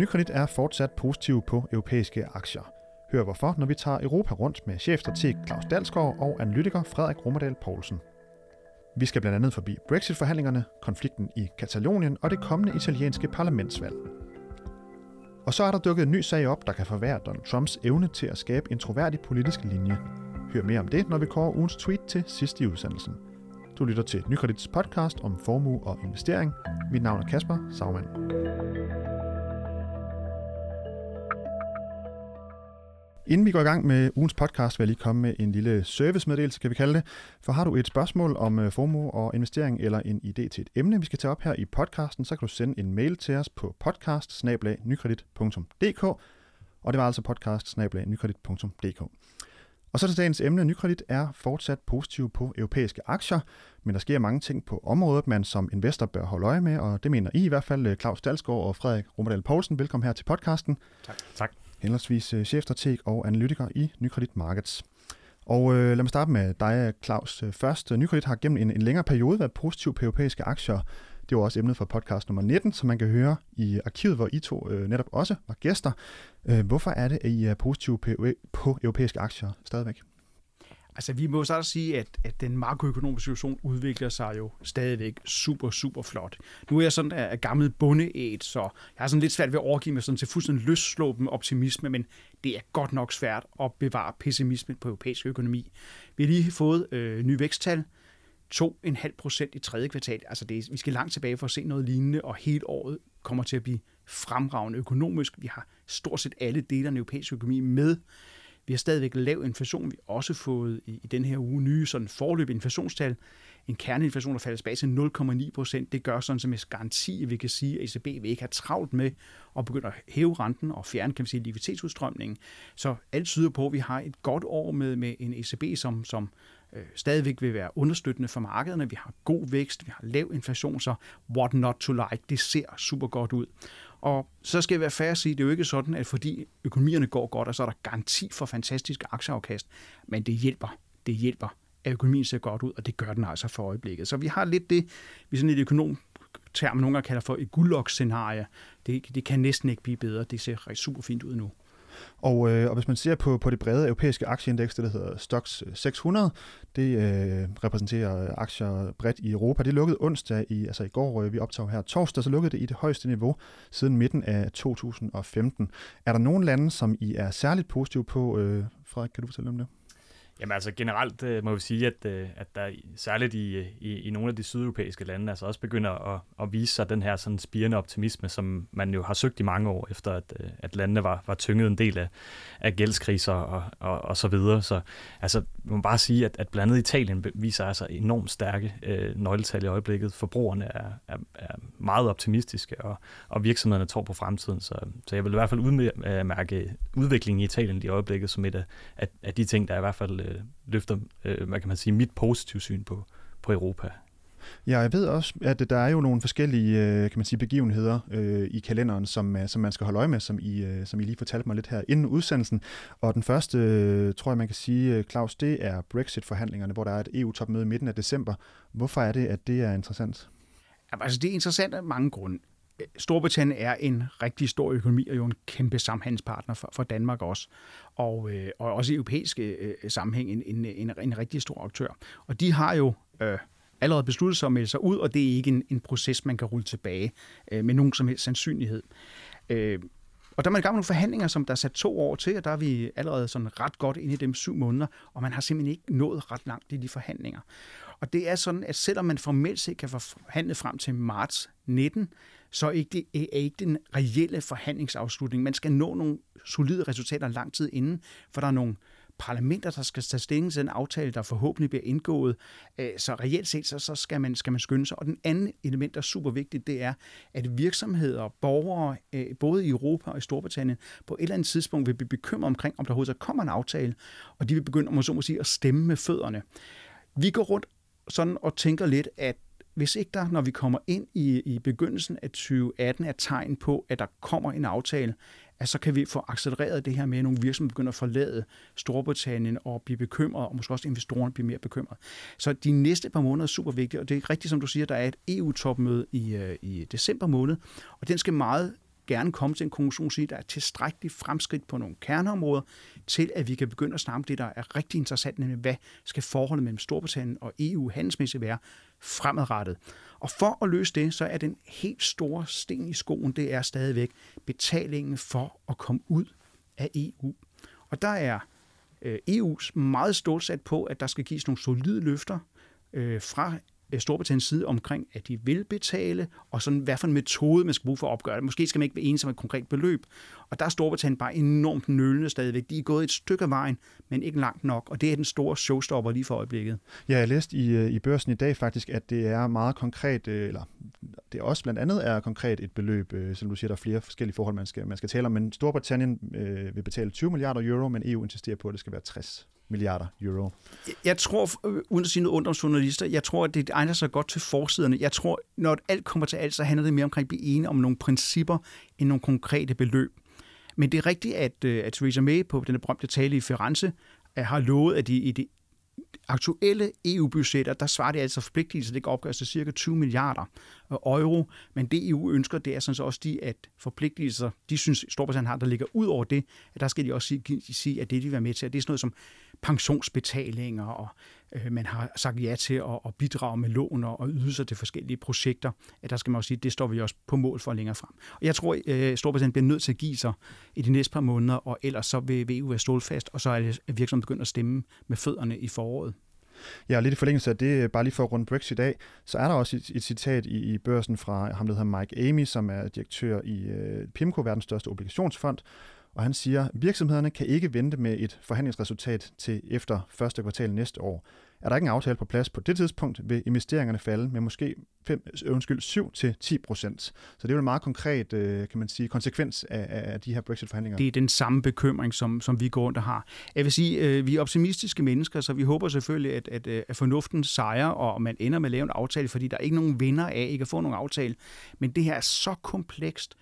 Nykredit er fortsat positiv på europæiske aktier. Hør hvorfor, når vi tager Europa rundt med chefstrateg Claus Dalsgaard og analytiker Frederik Rommerdal Poulsen. Vi skal blandt andet forbi Brexit-forhandlingerne, konflikten i Katalonien og det kommende italienske parlamentsvalg. Og så er der dukket en ny sag op, der kan forværre Donald Trumps evne til at skabe en troværdig politisk linje. Hør mere om det, når vi kører ugens tweet til sidst i udsendelsen. Du lytter til Nykredits podcast om formue og investering. Mit navn er Kasper Sagmann. Inden vi går i gang med ugens podcast, vil jeg lige komme med en lille servicemeddelelse, kan vi kalde det. For har du et spørgsmål om øh, FOMO formue og investering eller en idé til et emne, vi skal tage op her i podcasten, så kan du sende en mail til os på podcast og det var altså podcast og så til dagens emne. Nykredit er fortsat positiv på europæiske aktier, men der sker mange ting på området, man som investor bør holde øje med, og det mener I i hvert fald øh, Claus Dalsgaard og Frederik Romerdal Poulsen. Velkommen her til podcasten. Tak. tak. Henholdsvis øh, chefstrateg og analytiker i Nykredit Markets. Og øh, lad mig starte med dig, Claus. Øh, først, øh, Nykredit har gennem en, en længere periode været positiv på europæiske aktier. Det var også emnet for podcast nummer 19, som man kan høre i arkivet, hvor I to øh, netop også var gæster. Øh, hvorfor er det, at I er positive på, på europæiske aktier stadigvæk? Altså, vi må så sige, at, at den makroøkonomiske situation udvikler sig jo stadigvæk super, super flot. Nu er jeg sådan af gammel bondeæt, så jeg har sådan lidt svært ved at overgive mig sådan til fuldstændig løsslåben optimisme, men det er godt nok svært at bevare pessimismen på europæisk økonomi. Vi har lige fået øh, nye væksttal, 2,5 procent i tredje kvartal. Altså det, vi skal langt tilbage for at se noget lignende, og hele året kommer til at blive fremragende økonomisk. Vi har stort set alle dele af den europæiske økonomi med. Vi har stadigvæk lav inflation. Vi har også fået i, i den her uge nye sådan forløb inflationstal. En kerneinflation, der falder tilbage til 0,9 procent. Det gør sådan som en garanti, at vi kan sige, at ECB vil ikke have travlt med at begynde at hæve renten og fjerne kan man sige, likviditetsudstrømningen. Så alt tyder på, at vi har et godt år med, med en ECB, som, som øh, stadigvæk vil være understøttende for markederne. Vi har god vækst, vi har lav inflation, så what not to like, det ser super godt ud. Og så skal jeg være færdig at sige, det er jo ikke sådan, at fordi økonomierne går godt, og så er der garanti for fantastisk aktieafkast, men det hjælper. Det hjælper, at økonomien ser godt ud, og det gør den altså for øjeblikket. Så vi har lidt det, vi sådan et økonom term nogle gange kalder for et guldlok-scenarie. Det, det kan næsten ikke blive bedre. Det ser super fint ud nu. Og, øh, og hvis man ser på, på det brede europæiske aktieindeks, det der hedder Stoxx øh, 600, det øh, repræsenterer øh, aktier bredt i Europa. Det lukkede onsdag, i, altså i går, øh, vi optog her torsdag, så lukkede det i det højeste niveau siden midten af 2015. Er der nogle lande, som I er særligt positive på? Øh, Frederik, kan du fortælle om det? Jamen altså generelt øh, må vi sige, at, øh, at der særligt i, øh, i, i nogle af de sydeuropæiske lande altså også begynder at, at vise sig den her sådan spirende optimisme, som man jo har søgt i mange år, efter at, øh, at landene var, var tynget en del af, af gældskriser og, og, og så videre. Så altså, man må bare sige, at, at blandt andet Italien viser altså enormt stærke øh, nøgletal i øjeblikket. Forbrugerne er, er, er meget optimistiske, og, og virksomhederne tror på fremtiden. Så, så jeg vil i hvert fald udmærke øh, udviklingen i Italien i øjeblikket som et af, af, af de ting, der i hvert fald øh, løfter, øh, hvad kan man sige, mit positive syn på, på Europa. Ja, jeg ved også, at der er jo nogle forskellige øh, kan man sige, begivenheder øh, i kalenderen, som, øh, som man skal holde øje med, som I, øh, som I lige fortalte mig lidt her inden udsendelsen. Og den første, øh, tror jeg, man kan sige, Claus, det er Brexit-forhandlingerne, hvor der er et EU-topmøde i midten af december. Hvorfor er det, at det er interessant? Altså, det er interessant af mange grunde. Storbritannien er en rigtig stor økonomi og jo en kæmpe samhandelspartner for, for Danmark også. Og, øh, og også i europæiske øh, sammenhæng en, en, en, en rigtig stor aktør. Og de har jo øh, allerede besluttet sig at melde sig ud, og det er ikke en, en proces, man kan rulle tilbage øh, med nogen som helst sandsynlighed. Øh, og der er man i gang med nogle forhandlinger, som der er sat to år til, og der er vi allerede sådan ret godt inde i dem syv måneder, og man har simpelthen ikke nået ret langt i de forhandlinger. Og det er sådan, at selvom man formelt set kan forhandle frem til marts 19, så er ikke, det, er ikke den reelle forhandlingsafslutning. Man skal nå nogle solide resultater lang tid inden, for der er nogle parlamenter, der skal tage stilling til den aftale, der forhåbentlig bliver indgået. Så reelt set, så, så skal, man, skal man skynde sig. Og den anden element, der er super vigtigt, det er, at virksomheder, og borgere, både i Europa og i Storbritannien, på et eller andet tidspunkt vil blive bekymret omkring, om der overhovedet kommer en aftale, og de vil begynde, om man så må sige, at stemme med fødderne. Vi går rundt sådan og tænker lidt, at hvis ikke der, når vi kommer ind i, i begyndelsen af 2018, er tegn på, at der kommer en aftale, at så kan vi få accelereret det her med, at nogle virksomheder begynder at forlade Storbritannien og blive bekymrede, og måske også investorerne bliver mere bekymrede. Så de næste par måneder er super vigtige, og det er rigtigt, som du siger, der er et EU-topmøde i, øh, i december måned, og den skal meget gerne komme til en konklusion og sige, at der er tilstrækkeligt fremskridt på nogle kerneområder, til at vi kan begynde at snakke om det, der er rigtig interessant, nemlig hvad skal forholdet mellem Storbritannien og EU handelsmæssigt være fremadrettet. Og for at løse det, så er den helt store sten i skoen, det er stadigvæk betalingen for at komme ud af EU. Og der er øh, EU's meget stålsat på, at der skal gives nogle solide løfter øh, fra Øh, Storbritanniens side omkring, at de vil betale, og sådan, hvad for en metode, man skal bruge for at opgøre det. Måske skal man ikke være enig om et konkret beløb. Og der er Storbritannien bare enormt nølende stadigvæk. De er gået et stykke af vejen, men ikke langt nok, og det er den store showstopper lige for øjeblikket. Ja, jeg læste i, øh, i børsen i dag faktisk, at det er meget konkret, øh, eller det også blandt andet er konkret et beløb, som du siger, der er flere forskellige forhold, man skal, man skal tale om, men Storbritannien øh, vil betale 20 milliarder euro, men EU insisterer på, at det skal være 60 milliarder euro. Jeg tror, øh, uden at sige noget ondt om journalister, jeg tror, at det egner sig godt til forsiderne. Jeg tror, når alt kommer til alt, så handler det mere omkring at blive enige om nogle principper end nogle konkrete beløb. Men det er rigtigt, at, øh, at Theresa May på den berømte tale i Firenze øh, har lovet, at de i det aktuelle EU-budgetter, der svarer det altså forpligtelser, det kan opgøres til cirka 20 milliarder euro, men det EU ønsker, det er sådan så også de, at forpligtelser, de synes Storbritannien har, der ligger ud over det, at der skal de også sige, sige at det, de vil være med til, det er sådan noget som pensionsbetalinger, og øh, man har sagt ja til at, at bidrage med lån og ydelser til forskellige projekter, at der skal man også sige, at det står vi også på mål for længere frem. Og jeg tror, at øh, Storbritannien bliver nødt til at give sig i de næste par måneder, og ellers så vil EU være stålfast, og så er virksomheden begyndt at stemme med fødderne i foråret. Ja, lidt i forlængelse af det, bare lige for at runde Brexit af, så er der også et, et citat i, i børsen fra ham, der hedder Mike Amy, som er direktør i øh, PIMCO, verdens største obligationsfond, og han siger, virksomhederne kan ikke vente med et forhandlingsresultat til efter første kvartal næste år. Er der ikke en aftale på plads på det tidspunkt, vil investeringerne falde med måske 5, undskyld, 7-10 procent. Så det er jo en meget konkret øh, kan man sige, konsekvens af, af de her Brexit-forhandlinger. Det er den samme bekymring, som, som vi går rundt og har. Jeg vil sige, øh, vi er optimistiske mennesker, så vi håber selvfølgelig, at, at, øh, at fornuften sejrer, og man ender med at lave en aftale, fordi der er ikke nogen vinder af ikke at få nogen aftale. Men det her er så komplekst,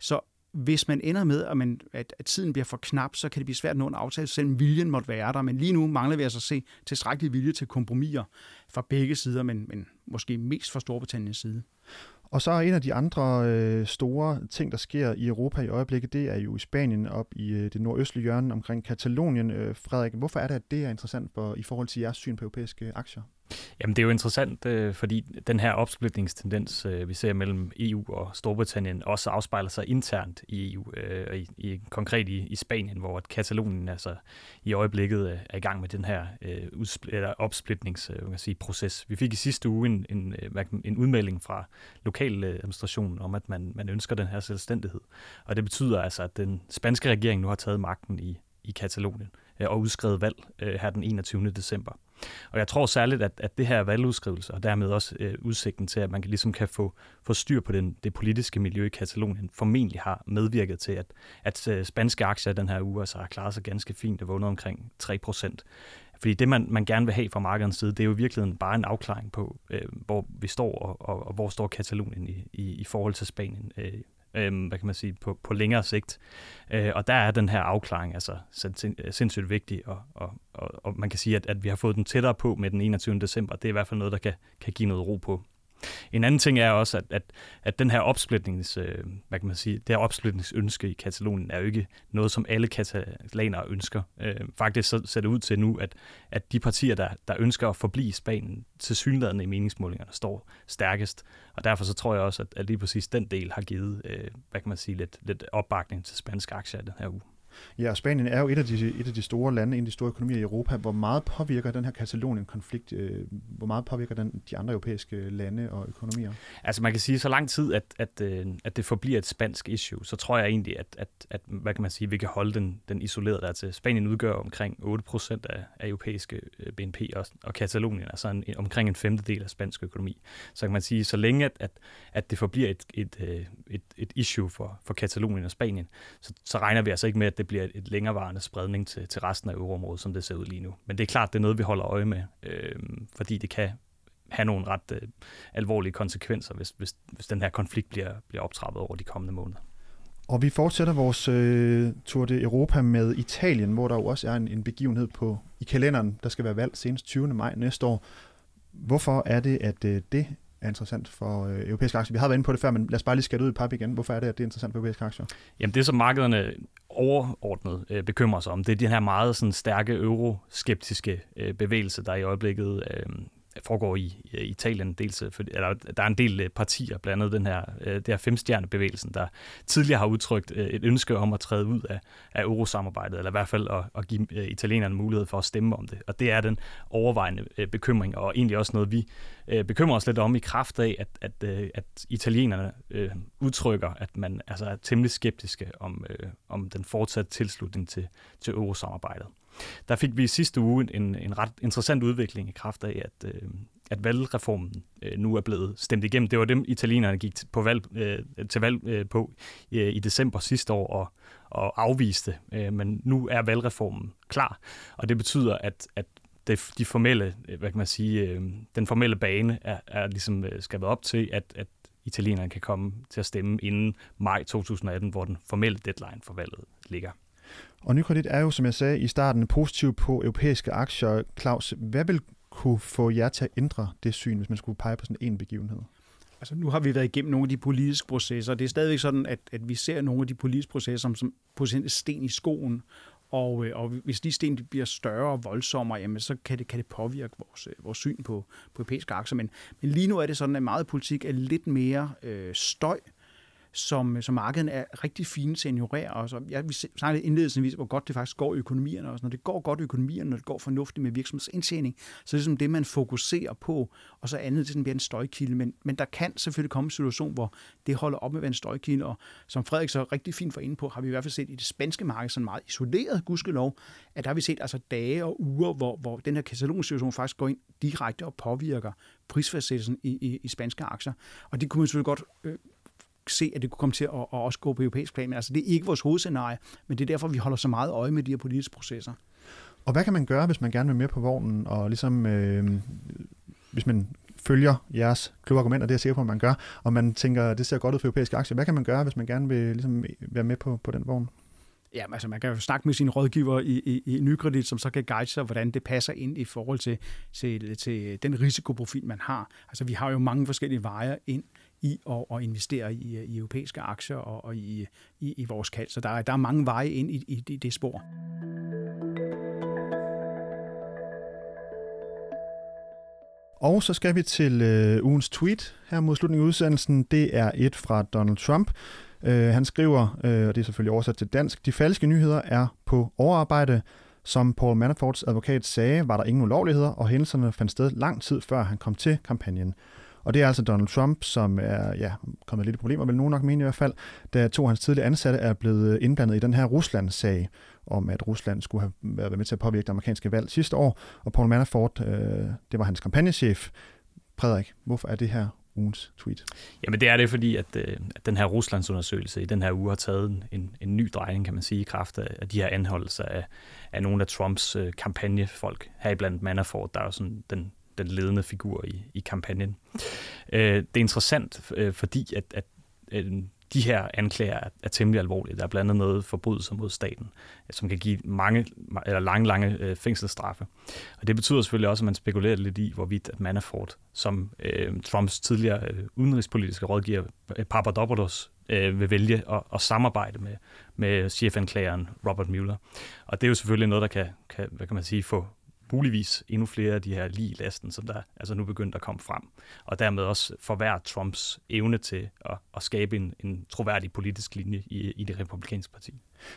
så hvis man ender med, at, man, at, at tiden bliver for knap, så kan det blive svært at nå en aftale, selvom viljen måtte være der. Men lige nu mangler vi altså at se tilstrækkelig vilje til kompromiser fra begge sider, men, men måske mest fra Storbritanniens side. Og så er en af de andre øh, store ting, der sker i Europa i øjeblikket, det er jo i Spanien op i øh, det nordøstlige hjørne omkring Katalonien. Øh, Frederik, hvorfor er det, at det er interessant for, i forhold til jeres syn på europæiske aktier? Jamen det er jo interessant, øh, fordi den her opsplitningstendens, øh, vi ser mellem EU og Storbritannien, også afspejler sig internt i EU, øh, og i, i, konkret i, i Spanien, hvor at Katalonien altså i øjeblikket øh, er i gang med den her øh, eller opsplitningsproces. Øh, vi fik i sidste uge en, en, øh, en udmelding fra lokaladministrationen øh, om, at man, man ønsker den her selvstændighed. Og det betyder altså, at den spanske regering nu har taget magten i, i Katalonien Øh, og udskrevet valg øh, her den 21. december. Og jeg tror særligt, at, at det her valgudskrivelse, og dermed også øh, udsigten til, at man ligesom kan få, få styr på den, det politiske miljø i Katalonien, formentlig har medvirket til, at, at øh, spanske aktier den her uge altså har klaret sig ganske fint og vundet omkring 3 procent. Fordi det, man, man gerne vil have fra markedens side, det er jo i virkeligheden bare en afklaring på, øh, hvor vi står, og, og, og hvor står Katalonien i, i, i forhold til Spanien øh, øh, hvad kan man sige, på, på længere sigt. Øh, og der er den her afklaring altså sindssygt vigtig, og, og, og, og man kan sige, at, at vi har fået den tættere på med den 21. december. Det er i hvert fald noget, der kan, kan give noget ro på. En anden ting er også, at, at, at den her opsplitnings, øh, hvad kan man sige, det her opsplitningsønske i Katalonien er jo ikke noget, som alle katalanere ønsker. Øh, faktisk så ser det ud til nu, at, at de partier, der, der ønsker at forblive i Spanien, til synlædende i meningsmålingerne, står stærkest. Og derfor så tror jeg også, at, at lige præcis den del har givet, øh, hvad kan man sige, lidt, lidt opbakning til spanske aktier i den her uge. Ja, og Spanien er jo et af, de, et af de store lande, en af de store økonomier i Europa. Hvor meget påvirker den her Katalonien-konflikt, øh, hvor meget påvirker den de andre europæiske lande og økonomier? Altså man kan sige, så lang tid, at, at, øh, at det forbliver et spansk issue, så tror jeg egentlig, at, at, at hvad kan man sige, vi kan holde den, den isoleret der til. Spanien udgør omkring 8% af, af europæiske øh, BNP, og, og Katalonien er altså en, omkring en femtedel af spansk økonomi. Så kan man sige, så længe at, at, at det forbliver et, et, øh, et, et issue for, for Katalonien og Spanien, så, så regner vi altså ikke med, at det bliver et længerevarende spredning til, til resten af euroområdet, som det ser ud lige nu. Men det er klart, det er noget, vi holder øje med, øh, fordi det kan have nogle ret øh, alvorlige konsekvenser, hvis, hvis, hvis den her konflikt bliver, bliver optrappet over de kommende måneder. Og vi fortsætter vores øh, tur til Europa med Italien, hvor der jo også er en, en begivenhed på i kalenderen. Der skal være valgt senest 20. maj næste år. Hvorfor er det, at øh, det er interessant for øh, europæiske aktier? Vi har været inde på det før, men lad os bare lige skære ud i pap igen. Hvorfor er det, at det er interessant for europæiske aktier? Jamen det, som markederne overordnet øh, bekymrer sig om, det er den her meget sådan, stærke euroskeptiske øh, bevægelse, der i øjeblikket øh, foregår i, i Italien. Dels, øh, for, eller, der er en del øh, partier, blandt andet den her, det her femstjernebevægelsen, der tidligere har udtrykt et ønske om at træde ud af, af eurosamarbejdet, eller i hvert fald at, at give italienerne mulighed for at stemme om det. Og det er den overvejende bekymring, og egentlig også noget, vi bekymrer os lidt om i kraft af, at, at, at italienerne udtrykker, at man altså er temmelig skeptiske om, om den fortsatte tilslutning til, til eurosamarbejdet. Der fik vi sidste uge en, en ret interessant udvikling i kraft af, at, øh, at valgreformen øh, nu er blevet stemt igennem. Det var dem, italienerne gik på valg, øh, til valg øh, på øh, i december sidste år og, og afviste. Øh, men nu er valgreformen klar, og det betyder, at, at det, de formelle, øh, hvad kan man sige, øh, den formelle bane er, er ligesom øh, skal være op til, at, at italienerne kan komme til at stemme inden maj 2018, hvor den formelle deadline for valget ligger. Og Nykredit er jo, som jeg sagde i starten, positiv på europæiske aktier. Claus, hvad vil kunne få jer til at ændre det syn, hvis man skulle pege på sådan en begivenhed? Altså, nu har vi været igennem nogle af de politiske processer. Det er stadigvæk sådan, at, at vi ser nogle af de politiske processer som, som potentielt sten i skoen. Og, øh, og hvis de sten bliver større og voldsommere, jamen, så kan det, kan det påvirke vores, øh, vores syn på, på europæiske aktier. Men, men lige nu er det sådan, at meget politik er lidt mere øh, støj, øh, som, øh, som markedet er rigtig fine til at ignorere. Og så, ja, vi snakkede indledningsvis, hvor godt det faktisk går i økonomierne. Og når det går godt i økonomierne, når det går fornuftigt med virksomhedsindtjening, så er det som det, man fokuserer på, og så andet, det bliver en støjkilde. Men, men der kan selvfølgelig komme en situation, hvor det holder op med at være en støjkilde, og som Frederik så rigtig fint var inde på, har vi i hvert fald set i det spanske marked, sådan meget isoleret, gudskelov, at der har vi set altså dage og uger, hvor, hvor den her katalonsituation faktisk går ind direkte og påvirker prisfastsættelsen i, i, i spanske aktier. Og det kunne man selvfølgelig godt øh, se, at det kunne komme til at, at også gå på europæisk plan. Men altså, det er ikke vores hovedscenarie, men det er derfor, vi holder så meget øje med de her politiske processer. Og hvad kan man gøre, hvis man gerne vil med på vognen, og ligesom, øh, hvis man følger jeres kloge argumenter, det er jeg sikker på, at man gør, og man tænker, det ser godt ud for europæiske aktier. Hvad kan man gøre, hvis man gerne vil ligesom, være med på, på den vogn? Ja, altså man kan jo snakke med sine rådgiver i, i, i Nykredit, som så kan guide sig, hvordan det passer ind i forhold til, til, til den risikoprofil, man har. Altså vi har jo mange forskellige veje ind i at, at investere i, øh, i europæiske aktier og, og i, i, i vores kald. Så der er, der er mange veje ind i, i, i det spor. Og så skal vi til øh, ugens tweet her mod slutningen af udsendelsen. Det er et fra Donald Trump. Øh, han skriver, øh, og det er selvfølgelig oversat til dansk, de falske nyheder er på overarbejde. Som Paul Manaforts advokat sagde, var der ingen ulovligheder, og hændelserne fandt sted lang tid før han kom til kampagnen. Og det er altså Donald Trump, som er ja, kommet lidt i problemer, vil nogen nok mene i hvert fald, da to af hans tidligere ansatte er blevet øh, indblandet i den her Rusland-sag, om at Rusland skulle have været med til at påvirke det amerikanske valg sidste år. Og Paul Manafort, øh, det var hans kampagnechef. Frederik, hvorfor er det her ugens tweet? Jamen det er det, fordi at, øh, at den her Ruslandsundersøgelse i den her uge har taget en, en ny drejning, kan man sige, i kraft af, af de her anholdelser af, af nogle af Trumps øh, kampagnefolk, heriblandt Manafort, der er jo sådan den, den ledende figur i, i kampagnen. Øh, det er interessant, øh, fordi at, at øh, de her anklager er, er temmelig alvorlige. Der er blandt andet noget forbrydelser mod staten, som kan give mange eller lange, lange øh, fængselsstraffe. Og det betyder selvfølgelig også, at man spekulerer lidt i, hvorvidt at Manafort, som øh, Trumps tidligere øh, udenrigspolitiske rådgiver øh, Papadopoulos, øh, vil vælge at, at samarbejde med, med chefanklageren Robert Mueller. Og det er jo selvfølgelig noget, der kan, kan hvad kan man sige, få, muligvis endnu flere af de her lige lasten, som der altså nu begyndt at komme frem. Og dermed også forværre Trumps evne til at, at skabe en, en troværdig politisk linje i, i det republikanske parti.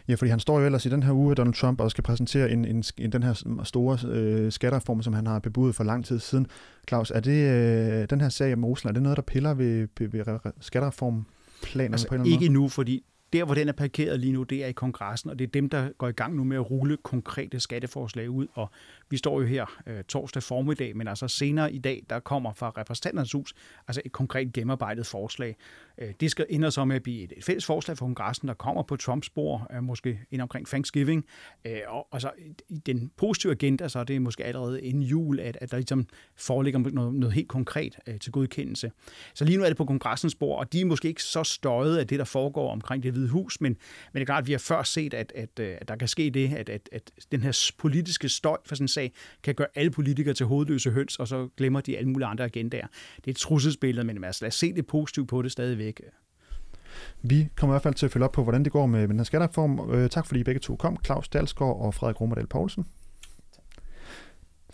Ja, fordi han står jo ellers i den her uge, Donald Trump, og skal præsentere en, en, en den her store øh, skattereform, som han har bebudet for lang tid siden. Claus, er det øh, den her sag om Rusland, er det noget, der piller ved, ved, ved skattereformplanerne altså, på en eller anden måde? Ikke nu, fordi der, hvor den er parkeret lige nu, det er i kongressen, og det er dem, der går i gang nu med at rulle konkrete skatteforslag ud. Og vi står jo her øh, torsdag formiddag, men altså senere i dag, der kommer fra repræsentanternes hus altså et konkret gennemarbejdet forslag. Øh, det skal ender så med at blive et, et fælles forslag fra kongressen, der kommer på Trumps spor, øh, måske ind omkring Thanksgiving. Øh, og, og så i den positive agenda, så er det måske allerede inden jul, at, at der ligesom foreligger noget, noget helt konkret øh, til godkendelse. Så lige nu er det på kongressens spor, og de er måske ikke så støjet af det, der foregår omkring det hvide hvide hus, men, men det er klart, at vi har før set, at, at, øh, at der kan ske det, at, at, at den her politiske støj for sådan en sag kan gøre alle politikere til hovedløse høns, og så glemmer de alle mulige andre agendaer. Det er et trusselsbillede, men altså, lad os se det positivt på det stadigvæk. Vi kommer i hvert fald til at følge op på, hvordan det går med, med den her skattereform. Øh, tak fordi I begge to kom, Claus Dalsgaard og Frederik Romerdal Poulsen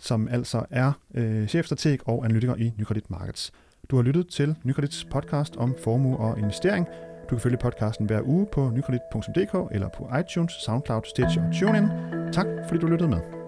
som altså er øh, chefstrateg og analytiker i Nykredit Markets. Du har lyttet til Nykredits podcast om formue og investering. Du kan følge podcasten hver uge på nykredit.dk eller på iTunes, SoundCloud, Stitch og TuneIn. Tak fordi du lyttede med.